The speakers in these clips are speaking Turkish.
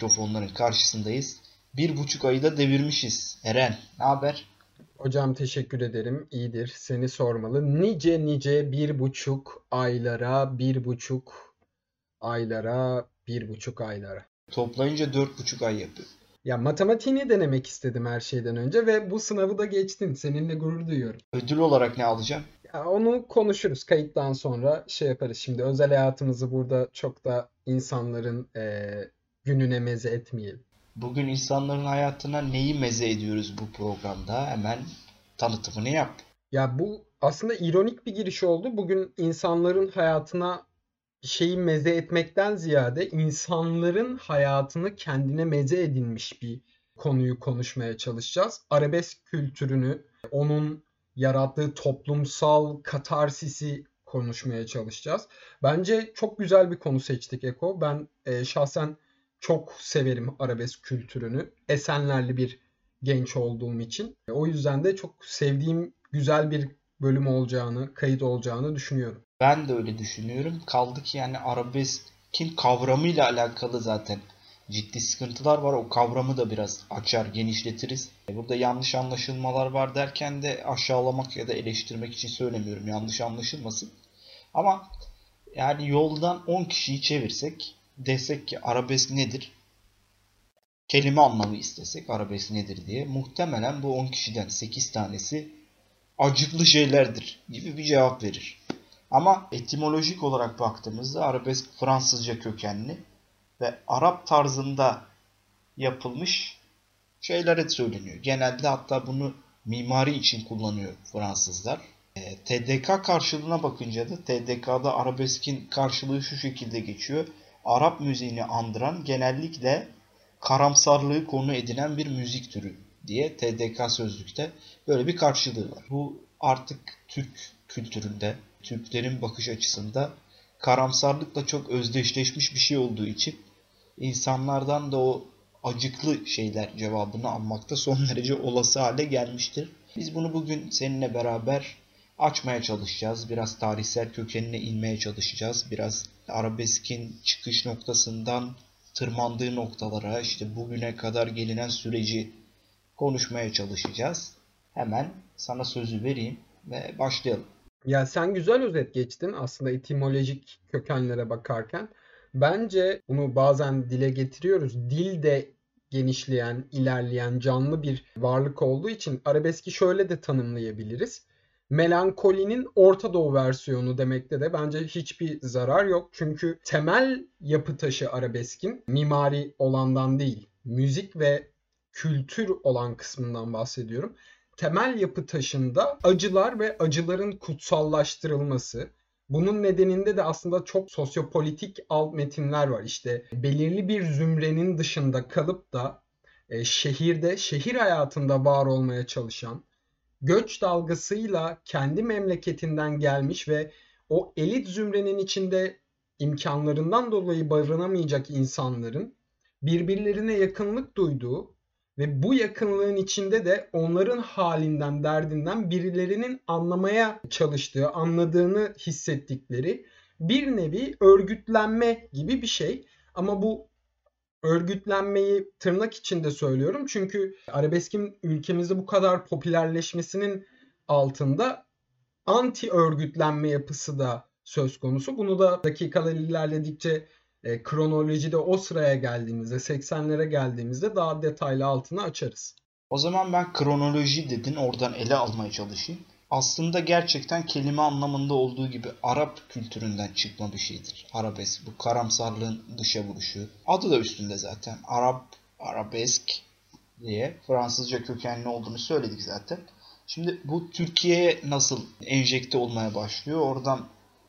mikrofonların karşısındayız. Bir buçuk ayı da devirmişiz. Eren, ne haber? Hocam teşekkür ederim. İyidir. Seni sormalı. Nice nice bir buçuk aylara, bir buçuk aylara, bir buçuk aylara. Toplayınca dört buçuk ay yapıyor. Ya matematiğini denemek istedim her şeyden önce ve bu sınavı da geçtin. Seninle gurur duyuyorum. Ödül olarak ne alacağım? Ya onu konuşuruz. Kayıttan sonra şey yaparız. Şimdi özel hayatımızı burada çok da insanların eee, gününe meze etmeyelim. Bugün insanların hayatına neyi meze ediyoruz bu programda? Hemen tanıtımını yap. Ya bu aslında ironik bir giriş oldu. Bugün insanların hayatına şeyi meze etmekten ziyade insanların hayatını kendine meze edinmiş bir konuyu konuşmaya çalışacağız. Arabesk kültürünü, onun yarattığı toplumsal katarsisi konuşmaya çalışacağız. Bence çok güzel bir konu seçtik Eko. Ben e, şahsen çok severim arabesk kültürünü. Esenlerli bir genç olduğum için. O yüzden de çok sevdiğim güzel bir bölüm olacağını, kayıt olacağını düşünüyorum. Ben de öyle düşünüyorum. Kaldı ki yani arabeskin kavramıyla alakalı zaten ciddi sıkıntılar var. O kavramı da biraz açar, genişletiriz. Burada yanlış anlaşılmalar var derken de aşağılamak ya da eleştirmek için söylemiyorum. Yanlış anlaşılmasın. Ama yani yoldan 10 kişiyi çevirsek desek ki arabesk nedir? Kelime anlamı istesek arabesk nedir diye muhtemelen bu 10 kişiden 8 tanesi acıklı şeylerdir gibi bir cevap verir. Ama etimolojik olarak baktığımızda arabesk Fransızca kökenli ve Arap tarzında yapılmış şeyler söyleniyor. Genelde hatta bunu mimari için kullanıyor Fransızlar. E, TDK karşılığına bakınca da TDK'da arabeskin karşılığı şu şekilde geçiyor. Arap müziğini andıran genellikle karamsarlığı konu edinen bir müzik türü diye TDK sözlükte böyle bir karşılığı var. Bu artık Türk kültüründe, Türklerin bakış açısında karamsarlıkla çok özdeşleşmiş bir şey olduğu için insanlardan da o acıklı şeyler cevabını almakta son derece olası hale gelmiştir. Biz bunu bugün seninle beraber açmaya çalışacağız. Biraz tarihsel kökenine inmeye çalışacağız. Biraz arabeskin çıkış noktasından tırmandığı noktalara, işte bugüne kadar gelinen süreci konuşmaya çalışacağız. Hemen sana sözü vereyim ve başlayalım. Ya sen güzel özet geçtin aslında etimolojik kökenlere bakarken. Bence bunu bazen dile getiriyoruz. Dil de genişleyen, ilerleyen canlı bir varlık olduğu için arabeski şöyle de tanımlayabiliriz. Melankolinin Orta Doğu versiyonu demekte de bence hiçbir zarar yok. Çünkü temel yapı taşı arabeskin mimari olandan değil, müzik ve kültür olan kısmından bahsediyorum. Temel yapı taşında acılar ve acıların kutsallaştırılması, bunun nedeninde de aslında çok sosyopolitik alt metinler var. İşte belirli bir zümrenin dışında kalıp da e, şehirde, şehir hayatında var olmaya çalışan, göç dalgasıyla kendi memleketinden gelmiş ve o elit zümrenin içinde imkanlarından dolayı barınamayacak insanların birbirlerine yakınlık duyduğu ve bu yakınlığın içinde de onların halinden, derdinden birilerinin anlamaya çalıştığı, anladığını hissettikleri bir nevi örgütlenme gibi bir şey. Ama bu örgütlenmeyi tırnak içinde söylüyorum. Çünkü arabeskin ülkemizde bu kadar popülerleşmesinin altında anti örgütlenme yapısı da söz konusu. Bunu da dakikalar ilerledikçe e, kronolojide o sıraya geldiğimizde 80'lere geldiğimizde daha detaylı altını açarız. O zaman ben kronoloji dedin oradan ele almaya çalışayım. Aslında gerçekten kelime anlamında olduğu gibi Arap kültüründen çıkma bir şeydir. Arabesk bu karamsarlığın dışa vuruşu. Adı da üstünde zaten. Arap, arabesk diye Fransızca kökenli olduğunu söyledik zaten. Şimdi bu Türkiye'ye nasıl enjekte olmaya başlıyor? Oradan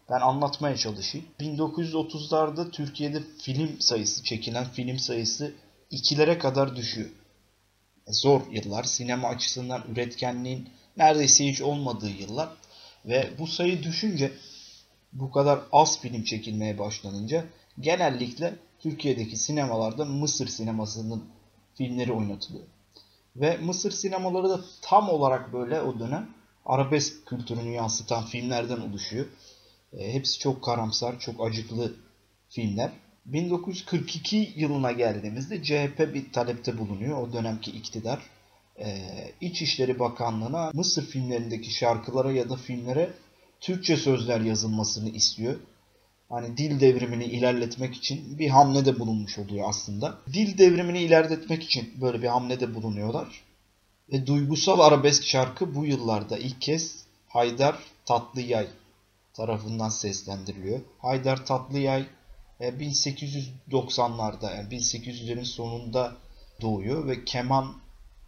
ben anlatmaya çalışayım. 1930'larda Türkiye'de film sayısı, çekilen film sayısı ikilere kadar düşüyor. Zor yıllar. Sinema açısından üretkenliğin neredeyse hiç olmadığı yıllar. Ve bu sayı düşünce bu kadar az film çekilmeye başlanınca genellikle Türkiye'deki sinemalarda Mısır sinemasının filmleri oynatılıyor. Ve Mısır sinemaları da tam olarak böyle o dönem arabesk kültürünü yansıtan filmlerden oluşuyor. E, hepsi çok karamsar, çok acıklı filmler. 1942 yılına geldiğimizde CHP bir talepte bulunuyor. O dönemki iktidar. Ee, İçişleri Bakanlığı'na Mısır filmlerindeki şarkılara ya da filmlere Türkçe sözler yazılmasını istiyor. Hani dil devrimini ilerletmek için bir hamlede bulunmuş oluyor aslında. Dil devrimini ilerletmek için böyle bir hamlede bulunuyorlar. Ve duygusal arabesk şarkı bu yıllarda ilk kez Haydar Tatlıyay tarafından seslendiriliyor. Haydar Tatlıyay 1890'larda e, yani 1800'lerin sonunda doğuyor ve keman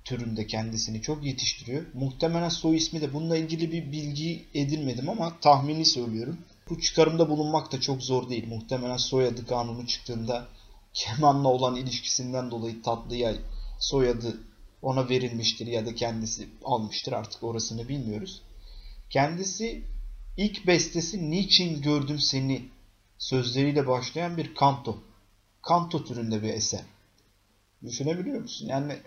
türünde kendisini çok yetiştiriyor. Muhtemelen soy ismi de bununla ilgili bir bilgi edinmedim ama tahmini söylüyorum. Bu çıkarımda bulunmak da çok zor değil. Muhtemelen soyadı kanunu çıktığında kemanla olan ilişkisinden dolayı Tatlıyay soyadı ona verilmiştir ya da kendisi almıştır artık orasını bilmiyoruz. Kendisi ilk bestesi Niçin Gördüm Seni sözleriyle başlayan bir kanto. Kanto türünde bir eser. Düşünebiliyor musun? Yani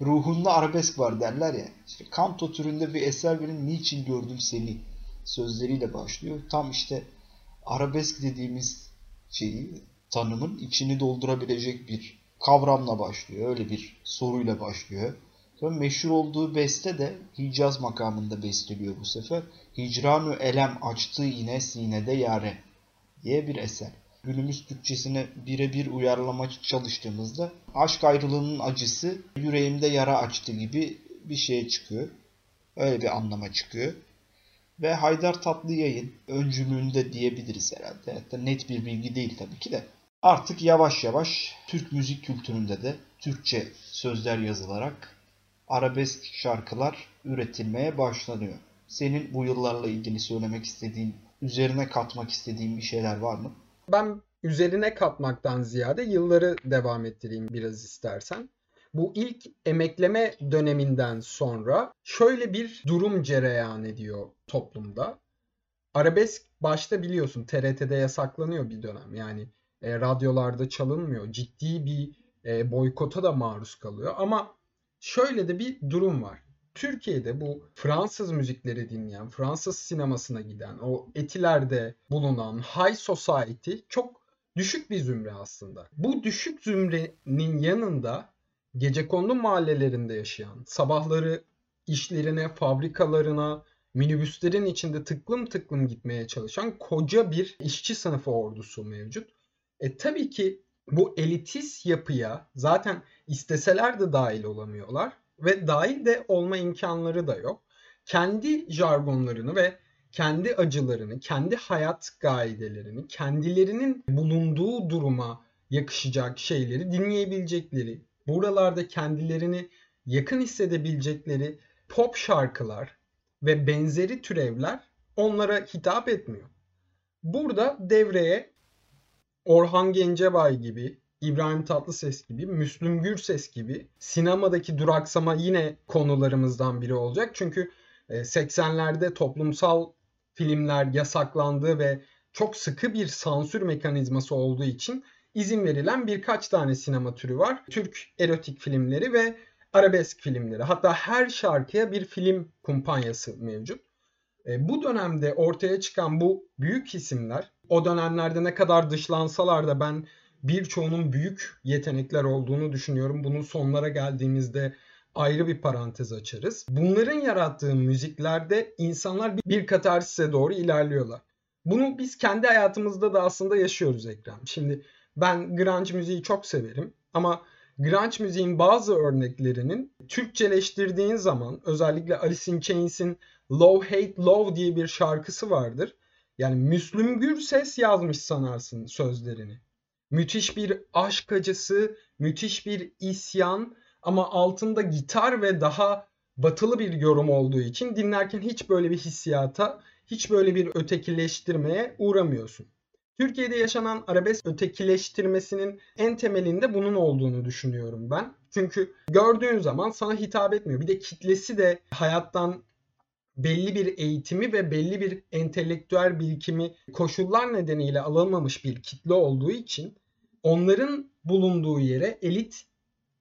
ruhunda arabesk var derler ya. İşte kanto türünde bir eser benim niçin gördüm seni sözleriyle başlıyor. Tam işte arabesk dediğimiz şeyi tanımın içini doldurabilecek bir kavramla başlıyor. Öyle bir soruyla başlıyor. Sonra meşhur olduğu beste de Hicaz makamında besteliyor bu sefer. Hicranu elem açtığı yine sinede yare diye bir eser. Günümüz Türkçesine birebir uyarlama çalıştığımızda aşk ayrılığının acısı yüreğimde yara açtı gibi bir şeye çıkıyor. Öyle bir anlama çıkıyor. Ve Haydar Tatlıyay'ın öncülüğünde diyebiliriz herhalde. Hatta net bir bilgi değil tabii ki de. Artık yavaş yavaş Türk müzik kültüründe de Türkçe sözler yazılarak arabesk şarkılar üretilmeye başlanıyor. Senin bu yıllarla ilgili söylemek istediğin, üzerine katmak istediğin bir şeyler var mı? Ben üzerine katmaktan ziyade yılları devam ettireyim biraz istersen. Bu ilk emekleme döneminden sonra şöyle bir durum cereyan ediyor toplumda. Arabesk başta biliyorsun TRT'de yasaklanıyor bir dönem. Yani e, radyolarda çalınmıyor. Ciddi bir e, boykota da maruz kalıyor. Ama şöyle de bir durum var. Türkiye'de bu Fransız müzikleri dinleyen, Fransız sinemasına giden, o etilerde bulunan high society çok düşük bir zümre aslında. Bu düşük zümrenin yanında gecekondu mahallelerinde yaşayan, sabahları işlerine, fabrikalarına, minibüslerin içinde tıklım tıklım gitmeye çalışan koca bir işçi sınıfı ordusu mevcut. E tabii ki bu elitist yapıya zaten isteseler de dahil olamıyorlar ve dahil de olma imkanları da yok. Kendi jargonlarını ve kendi acılarını, kendi hayat gaidelerini, kendilerinin bulunduğu duruma yakışacak şeyleri dinleyebilecekleri, buralarda kendilerini yakın hissedebilecekleri pop şarkılar ve benzeri türevler onlara hitap etmiyor. Burada devreye Orhan Gencebay gibi, İbrahim Tatlıses gibi, Müslüm Gürses gibi sinemadaki duraksama yine konularımızdan biri olacak. Çünkü 80'lerde e, toplumsal filmler yasaklandığı ve çok sıkı bir sansür mekanizması olduğu için izin verilen birkaç tane sinema türü var. Türk erotik filmleri ve arabesk filmleri. Hatta her şarkıya bir film kumpanyası mevcut. E, bu dönemde ortaya çıkan bu büyük isimler o dönemlerde ne kadar dışlansalar da ben birçoğunun büyük yetenekler olduğunu düşünüyorum. Bunun sonlara geldiğimizde ayrı bir parantez açarız. Bunların yarattığı müziklerde insanlar bir katarsise doğru ilerliyorlar. Bunu biz kendi hayatımızda da aslında yaşıyoruz Ekrem. Şimdi ben grunge müziği çok severim ama grunge müziğin bazı örneklerinin Türkçeleştirdiğin zaman özellikle Alice in Chains'in Love Hate Love diye bir şarkısı vardır. Yani Müslüm Gürses yazmış sanarsın sözlerini. Müthiş bir aşk acısı, müthiş bir isyan ama altında gitar ve daha batılı bir yorum olduğu için dinlerken hiç böyle bir hissiyata, hiç böyle bir ötekileştirmeye uğramıyorsun. Türkiye'de yaşanan arabesk ötekileştirmesinin en temelinde bunun olduğunu düşünüyorum ben. Çünkü gördüğün zaman sana hitap etmiyor. Bir de kitlesi de hayattan belli bir eğitimi ve belli bir entelektüel birikimi koşullar nedeniyle alınmamış bir kitle olduğu için onların bulunduğu yere elit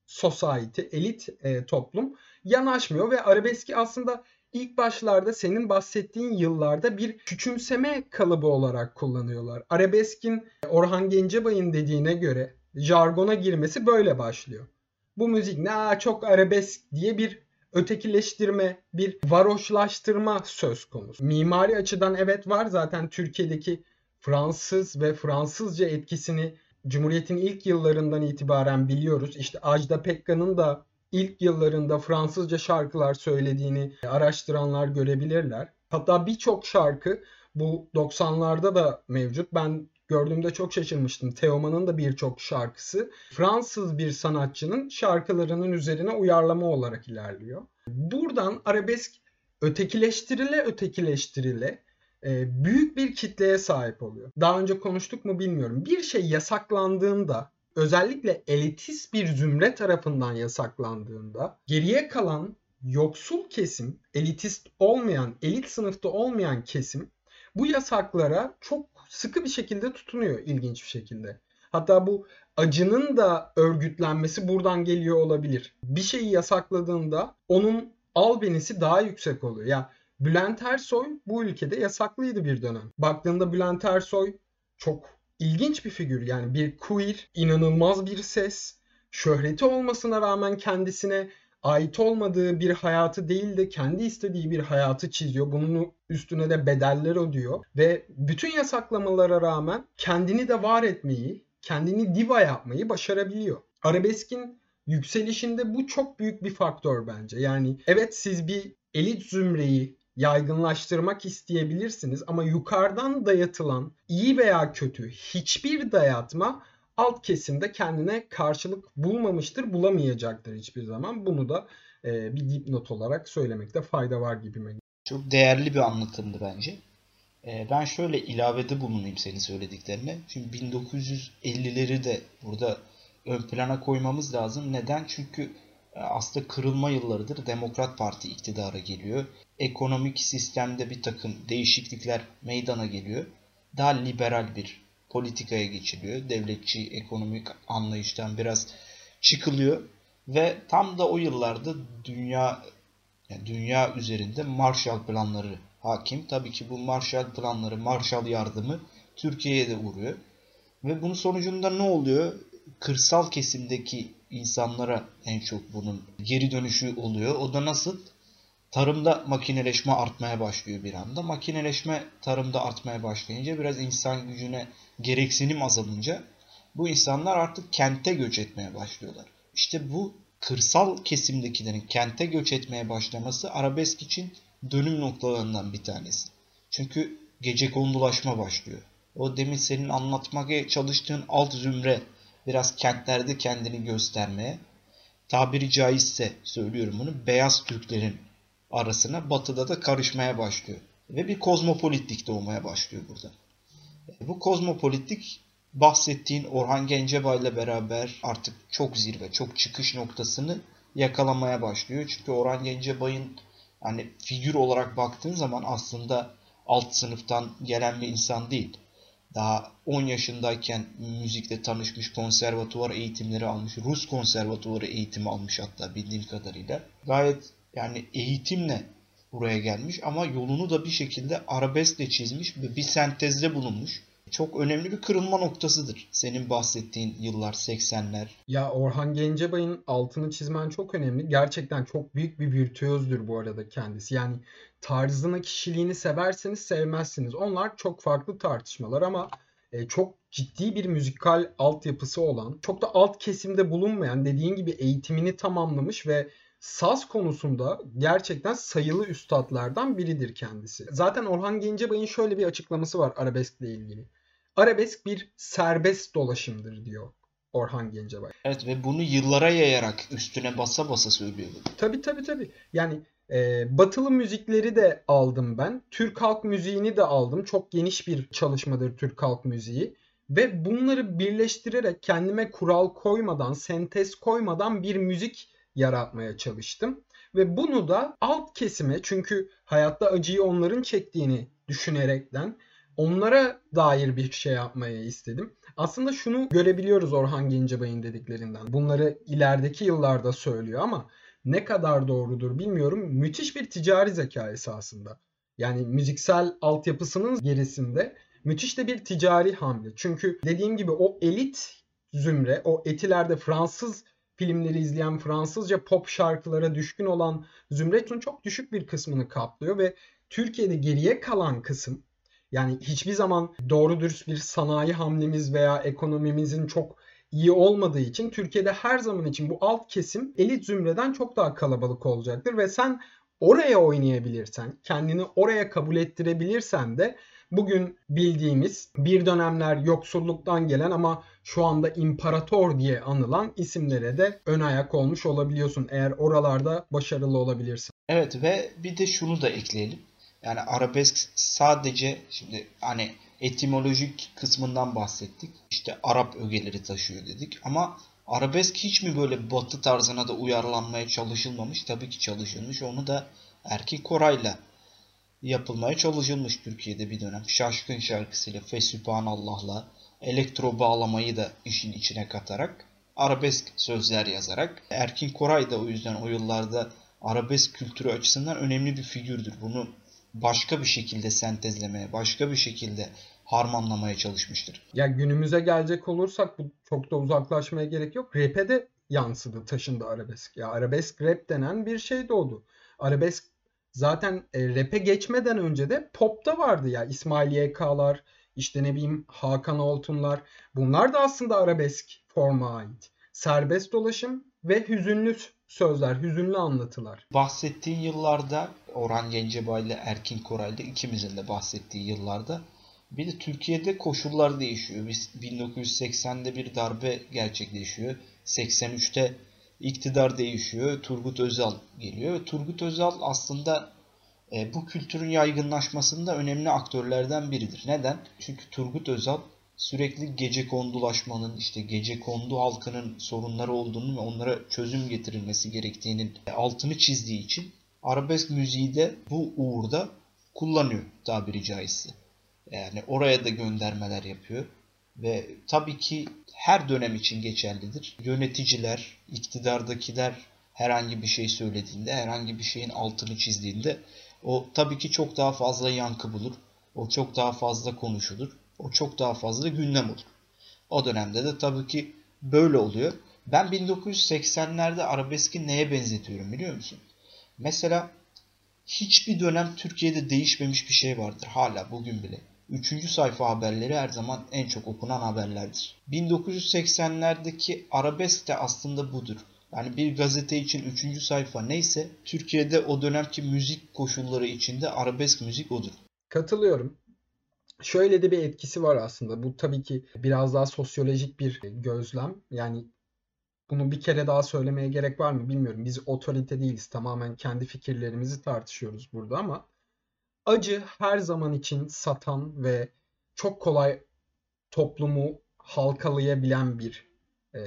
society, elit e, toplum yanaşmıyor ve arabeski aslında ilk başlarda senin bahsettiğin yıllarda bir küçümseme kalıbı olarak kullanıyorlar. Arabeskin Orhan Gencebay'ın dediğine göre jargona girmesi böyle başlıyor. Bu müzik ne çok arabesk diye bir ötekileştirme, bir varoşlaştırma söz konusu. Mimari açıdan evet var zaten Türkiye'deki Fransız ve Fransızca etkisini Cumhuriyet'in ilk yıllarından itibaren biliyoruz. İşte Ajda Pekkan'ın da ilk yıllarında Fransızca şarkılar söylediğini araştıranlar görebilirler. Hatta birçok şarkı bu 90'larda da mevcut. Ben gördüğümde çok şaşırmıştım. Teoman'ın da birçok şarkısı Fransız bir sanatçının şarkılarının üzerine uyarlama olarak ilerliyor. Buradan arabesk ötekileştirile ötekileştirile e, büyük bir kitleye sahip oluyor. Daha önce konuştuk mu bilmiyorum. Bir şey yasaklandığında özellikle elitist bir zümre tarafından yasaklandığında geriye kalan yoksul kesim, elitist olmayan, elit sınıfta olmayan kesim bu yasaklara çok sıkı bir şekilde tutunuyor ilginç bir şekilde. Hatta bu acının da örgütlenmesi buradan geliyor olabilir. Bir şeyi yasakladığında onun albenisi daha yüksek oluyor. Ya Bülent Ersoy bu ülkede yasaklıydı bir dönem. Baktığında Bülent Ersoy çok ilginç bir figür. Yani bir queer, inanılmaz bir ses. Şöhreti olmasına rağmen kendisine ait olmadığı bir hayatı değil de kendi istediği bir hayatı çiziyor. Bunun üstüne de bedeller ödüyor ve bütün yasaklamalara rağmen kendini de var etmeyi, kendini diva yapmayı başarabiliyor. Arabeskin yükselişinde bu çok büyük bir faktör bence. Yani evet siz bir elit zümreyi yaygınlaştırmak isteyebilirsiniz ama yukarıdan dayatılan iyi veya kötü hiçbir dayatma alt kesimde kendine karşılık bulmamıştır, bulamayacaktır hiçbir zaman. Bunu da e, bir dipnot olarak söylemekte fayda var gibime. Çok değerli bir anlatımdı bence. E, ben şöyle ilavede bulunayım senin söylediklerine. Şimdi 1950'leri de burada ön plana koymamız lazım. Neden? Çünkü e, aslında kırılma yıllarıdır Demokrat Parti iktidara geliyor. Ekonomik sistemde bir takım değişiklikler meydana geliyor. Daha liberal bir politikaya geçiliyor. Devletçi ekonomik anlayıştan biraz çıkılıyor ve tam da o yıllarda dünya yani dünya üzerinde Marshall planları hakim. Tabii ki bu Marshall planları, Marshall yardımı Türkiye'ye de uğruyor. Ve bunun sonucunda ne oluyor? Kırsal kesimdeki insanlara en çok bunun geri dönüşü oluyor. O da nasıl? Tarımda makineleşme artmaya başlıyor bir anda. Makineleşme tarımda artmaya başlayınca biraz insan gücüne gereksinim azalınca bu insanlar artık kente göç etmeye başlıyorlar. İşte bu kırsal kesimdekilerin kente göç etmeye başlaması arabesk için dönüm noktalarından bir tanesi. Çünkü gece kondulaşma başlıyor. O demin senin anlatmaya çalıştığın alt zümre biraz kentlerde kendini göstermeye, tabiri caizse söylüyorum bunu, beyaz Türklerin arasına batıda da karışmaya başlıyor. Ve bir kozmopolitlik doğmaya başlıyor burada. Bu kozmopolitik bahsettiğin Orhan Gencebay ile beraber artık çok zirve, çok çıkış noktasını yakalamaya başlıyor. Çünkü Orhan Gencebay'ın hani figür olarak baktığın zaman aslında alt sınıftan gelen bir insan değil. Daha 10 yaşındayken müzikle tanışmış, konservatuvar eğitimleri almış, Rus konservatuvarı eğitimi almış hatta bildiğim kadarıyla. Gayet yani eğitimle buraya gelmiş ama yolunu da bir şekilde arabeskle çizmiş ve bir sentezde bulunmuş. Çok önemli bir kırılma noktasıdır. Senin bahsettiğin yıllar 80'ler. Ya Orhan Gencebay'ın altını çizmen çok önemli. Gerçekten çok büyük bir virtüözdür bu arada kendisi. Yani tarzını, kişiliğini severseniz sevmezsiniz. Onlar çok farklı tartışmalar ama e, çok ciddi bir müzikal altyapısı olan, çok da alt kesimde bulunmayan, dediğin gibi eğitimini tamamlamış ve saz konusunda gerçekten sayılı üstadlardan biridir kendisi. Zaten Orhan Gencebay'ın şöyle bir açıklaması var arabeskle ilgili. Arabesk bir serbest dolaşımdır diyor Orhan Gencebay. Evet ve bunu yıllara yayarak üstüne basa basa söylüyor. Tabii tabii tabii. Yani e, batılı müzikleri de aldım ben. Türk halk müziğini de aldım. Çok geniş bir çalışmadır Türk halk müziği. Ve bunları birleştirerek kendime kural koymadan, sentez koymadan bir müzik yaratmaya çalıştım. Ve bunu da alt kesime çünkü hayatta acıyı onların çektiğini düşünerekten onlara dair bir şey yapmaya istedim. Aslında şunu görebiliyoruz Orhan Gencebay'ın dediklerinden. Bunları ilerideki yıllarda söylüyor ama ne kadar doğrudur bilmiyorum. Müthiş bir ticari zeka esasında. Yani müziksel altyapısının gerisinde müthiş de bir ticari hamle. Çünkü dediğim gibi o elit zümre, o etilerde Fransız filmleri izleyen, Fransızca pop şarkılara düşkün olan zümretin çok düşük bir kısmını kaplıyor ve Türkiye'de geriye kalan kısım yani hiçbir zaman doğru dürüst bir sanayi hamlemiz veya ekonomimizin çok iyi olmadığı için Türkiye'de her zaman için bu alt kesim elit zümreden çok daha kalabalık olacaktır ve sen oraya oynayabilirsen, kendini oraya kabul ettirebilirsen de bugün bildiğimiz bir dönemler yoksulluktan gelen ama şu anda imparator diye anılan isimlere de ön ayak olmuş olabiliyorsun eğer oralarda başarılı olabilirsin. Evet ve bir de şunu da ekleyelim. Yani arabesk sadece şimdi hani etimolojik kısmından bahsettik. İşte Arap ögeleri taşıyor dedik ama arabesk hiç mi böyle batı tarzına da uyarlanmaya çalışılmamış? Tabii ki çalışılmış. Onu da Erkin Koray'la yapılmaya çalışılmış Türkiye'de bir dönem. Şaşkın şarkısıyla Fesübhanallah'la elektro bağlamayı da işin içine katarak arabesk sözler yazarak Erkin Koray da o yüzden o yıllarda arabesk kültürü açısından önemli bir figürdür. Bunu başka bir şekilde sentezlemeye, başka bir şekilde harmanlamaya çalışmıştır. Ya günümüze gelecek olursak bu çok da uzaklaşmaya gerek yok. Rap'e de yansıdı, taşındı arabesk. Ya arabesk rap denen bir şey doğdu. Arabesk zaten e, rap'e geçmeden önce de pop'ta vardı ya. İsmail YK'lar, işte ne bileyim Hakan Altunlar. Bunlar da aslında arabesk forma ait. Serbest dolaşım ve hüzünlü sözler, hüzünlü anlatılar. Bahsettiğin yıllarda Orhan Gencebay ile Erkin Koray'da ikimizin de bahsettiği yıllarda bir de Türkiye'de koşullar değişiyor. Biz 1980'de bir darbe gerçekleşiyor. 83'te iktidar değişiyor. Turgut Özal geliyor. Turgut Özal aslında e, bu kültürün yaygınlaşmasında önemli aktörlerden biridir. Neden? Çünkü Turgut Özal sürekli gece kondulaşmanın, işte gece kondu halkının sorunları olduğunu ve onlara çözüm getirilmesi gerektiğinin altını çizdiği için arabesk müziği de bu uğurda kullanıyor tabiri caizse. Yani oraya da göndermeler yapıyor. Ve tabii ki her dönem için geçerlidir. Yöneticiler, iktidardakiler herhangi bir şey söylediğinde, herhangi bir şeyin altını çizdiğinde o tabii ki çok daha fazla yankı bulur. O çok daha fazla konuşulur. O çok daha fazla gündem olur. O dönemde de tabii ki böyle oluyor. Ben 1980'lerde arabeski neye benzetiyorum biliyor musun? Mesela hiçbir dönem Türkiye'de değişmemiş bir şey vardır hala bugün bile. Üçüncü sayfa haberleri her zaman en çok okunan haberlerdir. 1980'lerdeki arabesk de aslında budur. Yani bir gazete için üçüncü sayfa neyse Türkiye'de o dönemki müzik koşulları içinde arabesk müzik odur. Katılıyorum. Şöyle de bir etkisi var aslında. Bu tabii ki biraz daha sosyolojik bir gözlem. Yani bunu bir kere daha söylemeye gerek var mı bilmiyorum. Biz otorite değiliz. Tamamen kendi fikirlerimizi tartışıyoruz burada ama acı her zaman için satan ve çok kolay toplumu halkalayabilen bir e,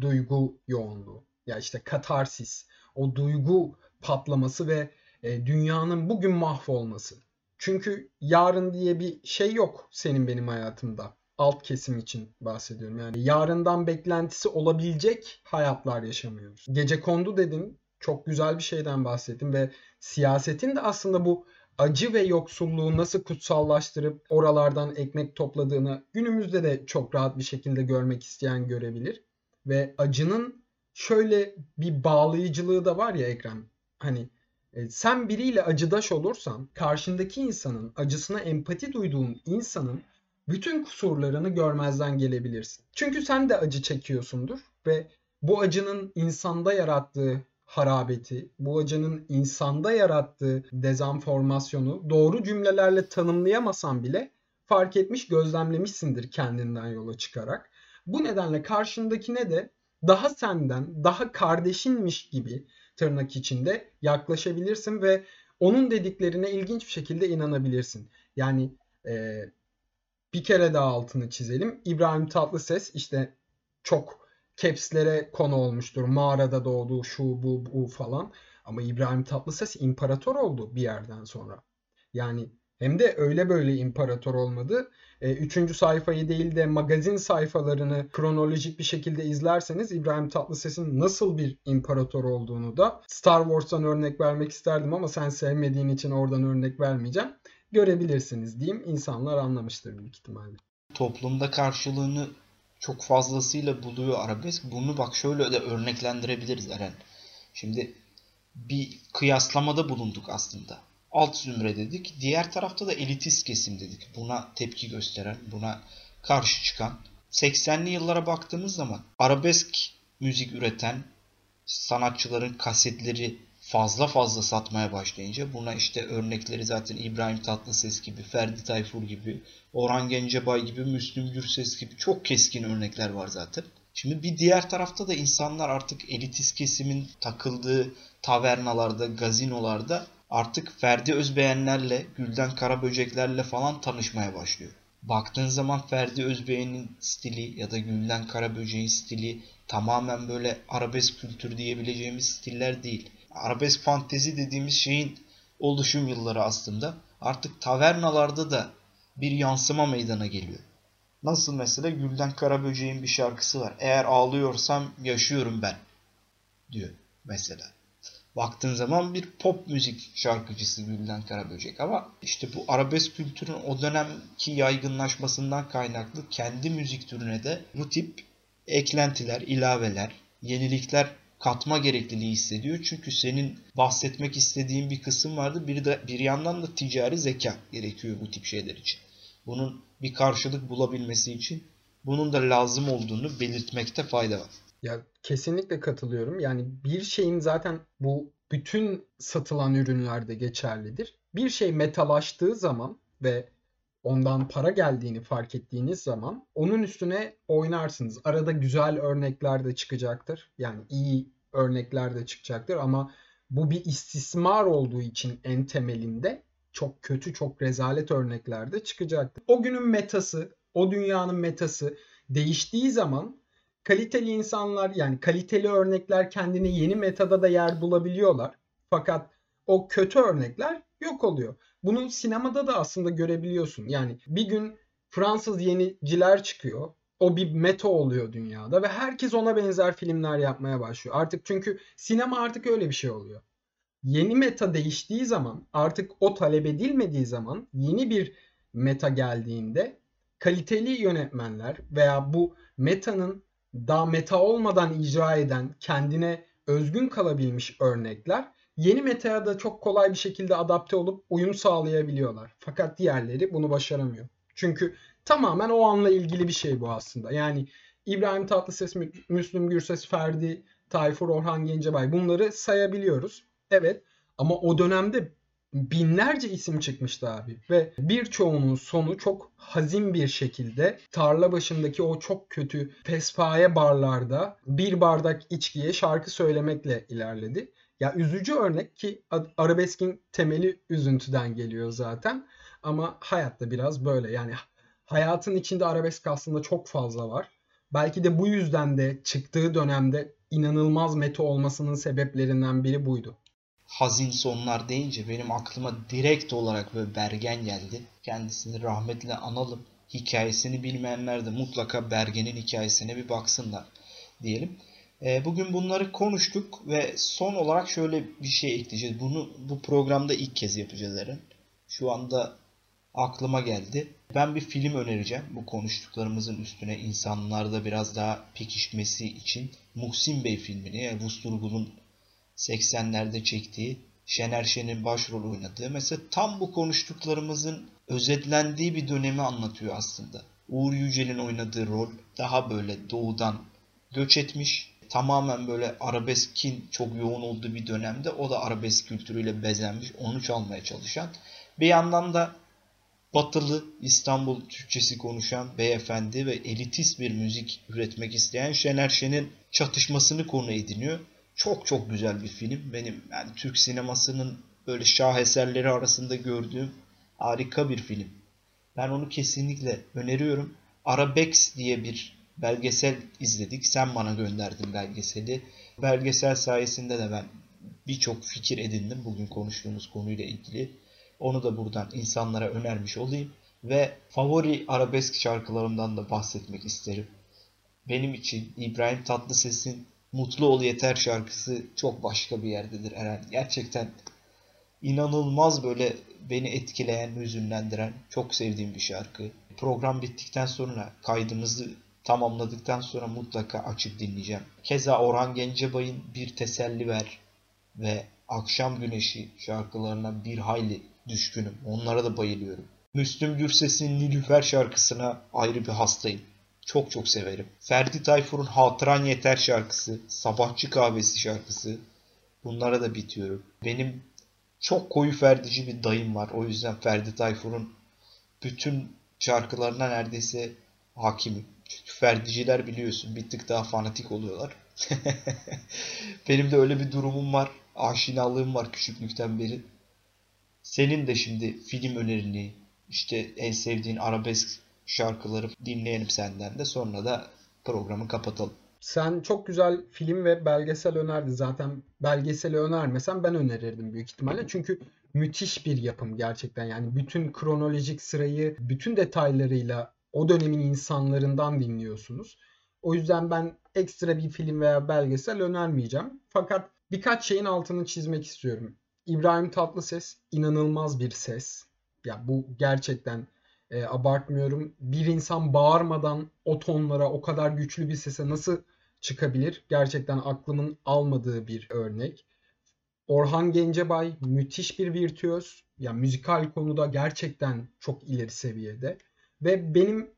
duygu yoğunluğu. Ya işte katarsis, o duygu patlaması ve e, dünyanın bugün mahvolması. Çünkü yarın diye bir şey yok senin benim hayatımda. Alt kesim için bahsediyorum. Yani yarından beklentisi olabilecek hayatlar yaşamıyoruz. Gece kondu dedim. Çok güzel bir şeyden bahsettim ve siyasetin de aslında bu acı ve yoksulluğu nasıl kutsallaştırıp oralardan ekmek topladığını günümüzde de çok rahat bir şekilde görmek isteyen görebilir. Ve acının şöyle bir bağlayıcılığı da var ya Ekrem. Hani e, sen biriyle acıdaş olursan karşındaki insanın acısına empati duyduğun insanın bütün kusurlarını görmezden gelebilirsin. Çünkü sen de acı çekiyorsundur ve bu acının insanda yarattığı harabeti, bu acının insanda yarattığı dezenformasyonu doğru cümlelerle tanımlayamasan bile fark etmiş, gözlemlemişsindir kendinden yola çıkarak. Bu nedenle karşındakine de daha senden, daha kardeşinmiş gibi tırnak içinde yaklaşabilirsin ve onun dediklerine ilginç bir şekilde inanabilirsin. Yani e, bir kere daha altını çizelim. İbrahim Tatlıses işte çok capslere konu olmuştur. Mağarada doğdu şu bu bu falan. Ama İbrahim Tatlıses imparator oldu bir yerden sonra. Yani Hem de öyle böyle imparator olmadı. E, üçüncü sayfayı değil de magazin sayfalarını kronolojik bir şekilde izlerseniz İbrahim Tatlıses'in nasıl bir imparator olduğunu da Star Wars'tan örnek vermek isterdim ama sen sevmediğin için oradan örnek vermeyeceğim. Görebilirsiniz diyeyim. İnsanlar anlamıştır büyük ihtimalle. Toplumda karşılığını çok fazlasıyla buluyor arabesk. Bunu bak şöyle de örneklendirebiliriz Eren. Şimdi bir kıyaslamada bulunduk aslında. Alt zümre dedik. Diğer tarafta da elitist kesim dedik. Buna tepki gösteren, buna karşı çıkan. 80'li yıllara baktığımız zaman arabesk müzik üreten sanatçıların kasetleri fazla fazla satmaya başlayınca buna işte örnekleri zaten İbrahim Tatlıses gibi, Ferdi Tayfur gibi, Orhan Gencebay gibi, Müslüm Gürses gibi çok keskin örnekler var zaten. Şimdi bir diğer tarafta da insanlar artık elitist kesimin takıldığı tavernalarda, gazinolarda artık Ferdi Özbeğenlerle, Gülden Karaböceklerle falan tanışmaya başlıyor. Baktığın zaman Ferdi Özbeğen'in stili ya da Gülden Karaböcek'in stili tamamen böyle arabesk kültür diyebileceğimiz stiller değil. Arabesk fantezi dediğimiz şeyin oluşum yılları aslında artık tavernalarda da bir yansıma meydana geliyor. Nasıl mesela Gülden Karaböcek'in bir şarkısı var. Eğer ağlıyorsam yaşıyorum ben diyor mesela. Baktığın zaman bir pop müzik şarkıcısı Gülden Karaböcek ama işte bu arabesk kültürün o dönemki yaygınlaşmasından kaynaklı kendi müzik türüne de bu tip eklentiler, ilaveler, yenilikler katma gerekliliği hissediyor. Çünkü senin bahsetmek istediğin bir kısım vardı. Bir de bir yandan da ticari zeka gerekiyor bu tip şeyler için. Bunun bir karşılık bulabilmesi için bunun da lazım olduğunu belirtmekte fayda var. Ya kesinlikle katılıyorum. Yani bir şeyin zaten bu bütün satılan ürünlerde geçerlidir. Bir şey metalaştığı zaman ve ondan para geldiğini fark ettiğiniz zaman onun üstüne oynarsınız. Arada güzel örnekler de çıkacaktır. Yani iyi örnekler de çıkacaktır ama bu bir istismar olduğu için en temelinde çok kötü, çok rezalet örnekler de çıkacaktır. O günün metası, o dünyanın metası değiştiği zaman kaliteli insanlar yani kaliteli örnekler kendine yeni metada da yer bulabiliyorlar. Fakat o kötü örnekler yok oluyor. Bunu sinemada da aslında görebiliyorsun. Yani bir gün Fransız yeniciler çıkıyor. O bir meta oluyor dünyada ve herkes ona benzer filmler yapmaya başlıyor. Artık çünkü sinema artık öyle bir şey oluyor. Yeni meta değiştiği zaman, artık o talep edilmediği zaman yeni bir meta geldiğinde kaliteli yönetmenler veya bu metanın daha meta olmadan icra eden, kendine özgün kalabilmiş örnekler yeni metaya da çok kolay bir şekilde adapte olup uyum sağlayabiliyorlar. Fakat diğerleri bunu başaramıyor. Çünkü tamamen o anla ilgili bir şey bu aslında. Yani İbrahim Tatlıses, Müslüm Gürses, Ferdi, Tayfur, Orhan Gencebay bunları sayabiliyoruz. Evet ama o dönemde binlerce isim çıkmıştı abi ve birçoğunun sonu çok hazin bir şekilde tarla başındaki o çok kötü pespaye barlarda bir bardak içkiye şarkı söylemekle ilerledi. Ya üzücü örnek ki arabeskin temeli üzüntüden geliyor zaten ama hayatta biraz böyle yani hayatın içinde arabesk aslında çok fazla var. Belki de bu yüzden de çıktığı dönemde inanılmaz meta olmasının sebeplerinden biri buydu hazin sonlar deyince benim aklıma direkt olarak böyle Bergen geldi. Kendisini rahmetle analım. Hikayesini bilmeyenler de mutlaka Bergen'in hikayesine bir baksınlar diyelim. E, bugün bunları konuştuk ve son olarak şöyle bir şey ekleyeceğiz. Bunu bu programda ilk kez yapacağız Eren. Şu anda aklıma geldi. Ben bir film önereceğim bu konuştuklarımızın üstüne insanlarda biraz daha pekişmesi için Muhsin Bey filmini yani Vusturgul'un 80'lerde çektiği Şener Şen'in başrol oynadığı mesela tam bu konuştuklarımızın özetlendiği bir dönemi anlatıyor aslında. Uğur Yücel'in oynadığı rol daha böyle doğudan göç etmiş. Tamamen böyle arabeskin çok yoğun olduğu bir dönemde o da arabesk kültürüyle bezenmiş. Onu çalmaya çalışan. Bir yandan da batılı İstanbul Türkçesi konuşan beyefendi ve elitist bir müzik üretmek isteyen Şener Şen'in çatışmasını konu ediniyor. Çok çok güzel bir film. Benim yani Türk sinemasının böyle şaheserleri arasında gördüğüm harika bir film. Ben onu kesinlikle öneriyorum. Arabex diye bir belgesel izledik. Sen bana gönderdin belgeseli. Belgesel sayesinde de ben birçok fikir edindim bugün konuştuğumuz konuyla ilgili. Onu da buradan insanlara önermiş olayım. Ve favori arabesk şarkılarımdan da bahsetmek isterim. Benim için İbrahim Tatlıses'in Mutlu Ol Yeter şarkısı çok başka bir yerdedir Eren. Gerçekten inanılmaz böyle beni etkileyen, hüzünlendiren, çok sevdiğim bir şarkı. Program bittikten sonra kaydımızı tamamladıktan sonra mutlaka açıp dinleyeceğim. Keza Orhan Gencebay'ın Bir Teselli Ver ve Akşam Güneşi şarkılarına bir hayli düşkünüm. Onlara da bayılıyorum. Müslüm Gürses'in Nilüfer şarkısına ayrı bir hastayım. Çok çok severim. Ferdi Tayfur'un Hatıran Yeter şarkısı, Sabahçı Kahvesi şarkısı. Bunlara da bitiyorum. Benim çok koyu Ferdici bir dayım var. O yüzden Ferdi Tayfur'un bütün şarkılarına neredeyse hakimim. Ferdiciler biliyorsun bir tık daha fanatik oluyorlar. Benim de öyle bir durumum var. Aşinalığım var küçüklükten beri. Senin de şimdi film önerini, işte en sevdiğin arabesk şarkıları dinleyelim senden de sonra da programı kapatalım. Sen çok güzel film ve belgesel önerdin. Zaten belgeseli önermesen ben önerirdim büyük ihtimalle. Çünkü müthiş bir yapım gerçekten. Yani bütün kronolojik sırayı bütün detaylarıyla o dönemin insanlarından dinliyorsunuz. O yüzden ben ekstra bir film veya belgesel önermeyeceğim. Fakat birkaç şeyin altını çizmek istiyorum. İbrahim Tatlıses inanılmaz bir ses. Ya bu gerçekten e, abartmıyorum. Bir insan bağırmadan o tonlara, o kadar güçlü bir sese nasıl çıkabilir? Gerçekten aklımın almadığı bir örnek. Orhan Gencebay müthiş bir virtüöz. Ya müzikal konuda gerçekten çok ileri seviyede. Ve benim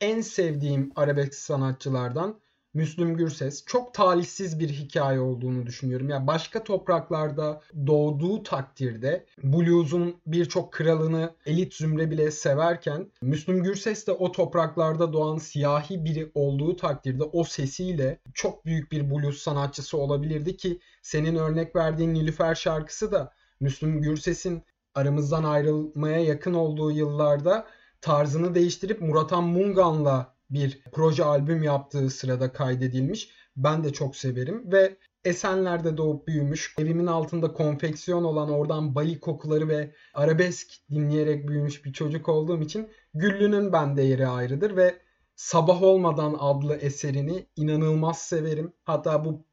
en sevdiğim arabesk sanatçılardan Müslüm Gürses çok talihsiz bir hikaye olduğunu düşünüyorum. Yani başka topraklarda doğduğu takdirde blues'un birçok kralını elit zümre bile severken Müslüm Gürses de o topraklarda doğan siyahi biri olduğu takdirde o sesiyle çok büyük bir blues sanatçısı olabilirdi ki senin örnek verdiğin Nilüfer şarkısı da Müslüm Gürses'in aramızdan ayrılmaya yakın olduğu yıllarda tarzını değiştirip Muratan Mungan'la bir proje albüm yaptığı sırada kaydedilmiş. Ben de çok severim ve Esenler'de doğup büyümüş, evimin altında konfeksiyon olan oradan bali kokuları ve arabesk dinleyerek büyümüş bir çocuk olduğum için Güllü'nün bende yeri ayrıdır ve Sabah Olmadan adlı eserini inanılmaz severim. Hatta bu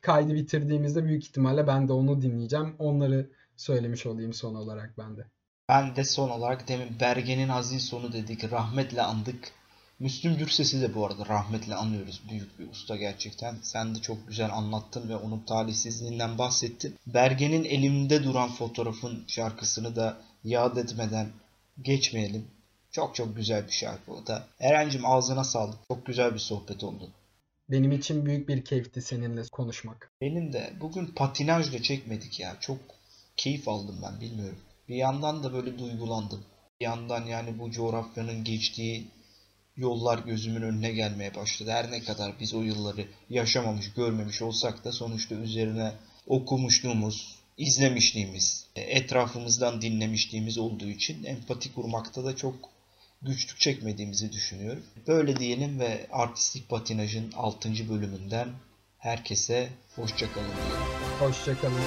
kaydı bitirdiğimizde büyük ihtimalle ben de onu dinleyeceğim. Onları söylemiş olayım son olarak ben de. Ben de son olarak demin Bergen'in hazin sonu dedik. Rahmetle andık. Müslüm Gürses'i de bu arada rahmetle anıyoruz. Büyük bir usta gerçekten. Sen de çok güzel anlattın ve onun talihsizliğinden bahsettin. Bergen'in elimde duran fotoğrafın şarkısını da yad etmeden geçmeyelim. Çok çok güzel bir şarkı o da. Eren'cim ağzına sağlık. Çok güzel bir sohbet oldu. Benim için büyük bir keyifti seninle konuşmak. Benim de. Bugün patinajla çekmedik ya. Çok keyif aldım ben bilmiyorum. Bir yandan da böyle duygulandım. Bir yandan yani bu coğrafyanın geçtiği yollar gözümün önüne gelmeye başladı. Her ne kadar biz o yılları yaşamamış, görmemiş olsak da sonuçta üzerine okumuşluğumuz, izlemişliğimiz, etrafımızdan dinlemişliğimiz olduğu için empati kurmakta da çok güçlük çekmediğimizi düşünüyorum. Böyle diyelim ve artistik patinajın 6. bölümünden herkese hoşçakalın diyelim. Hoşçakalın.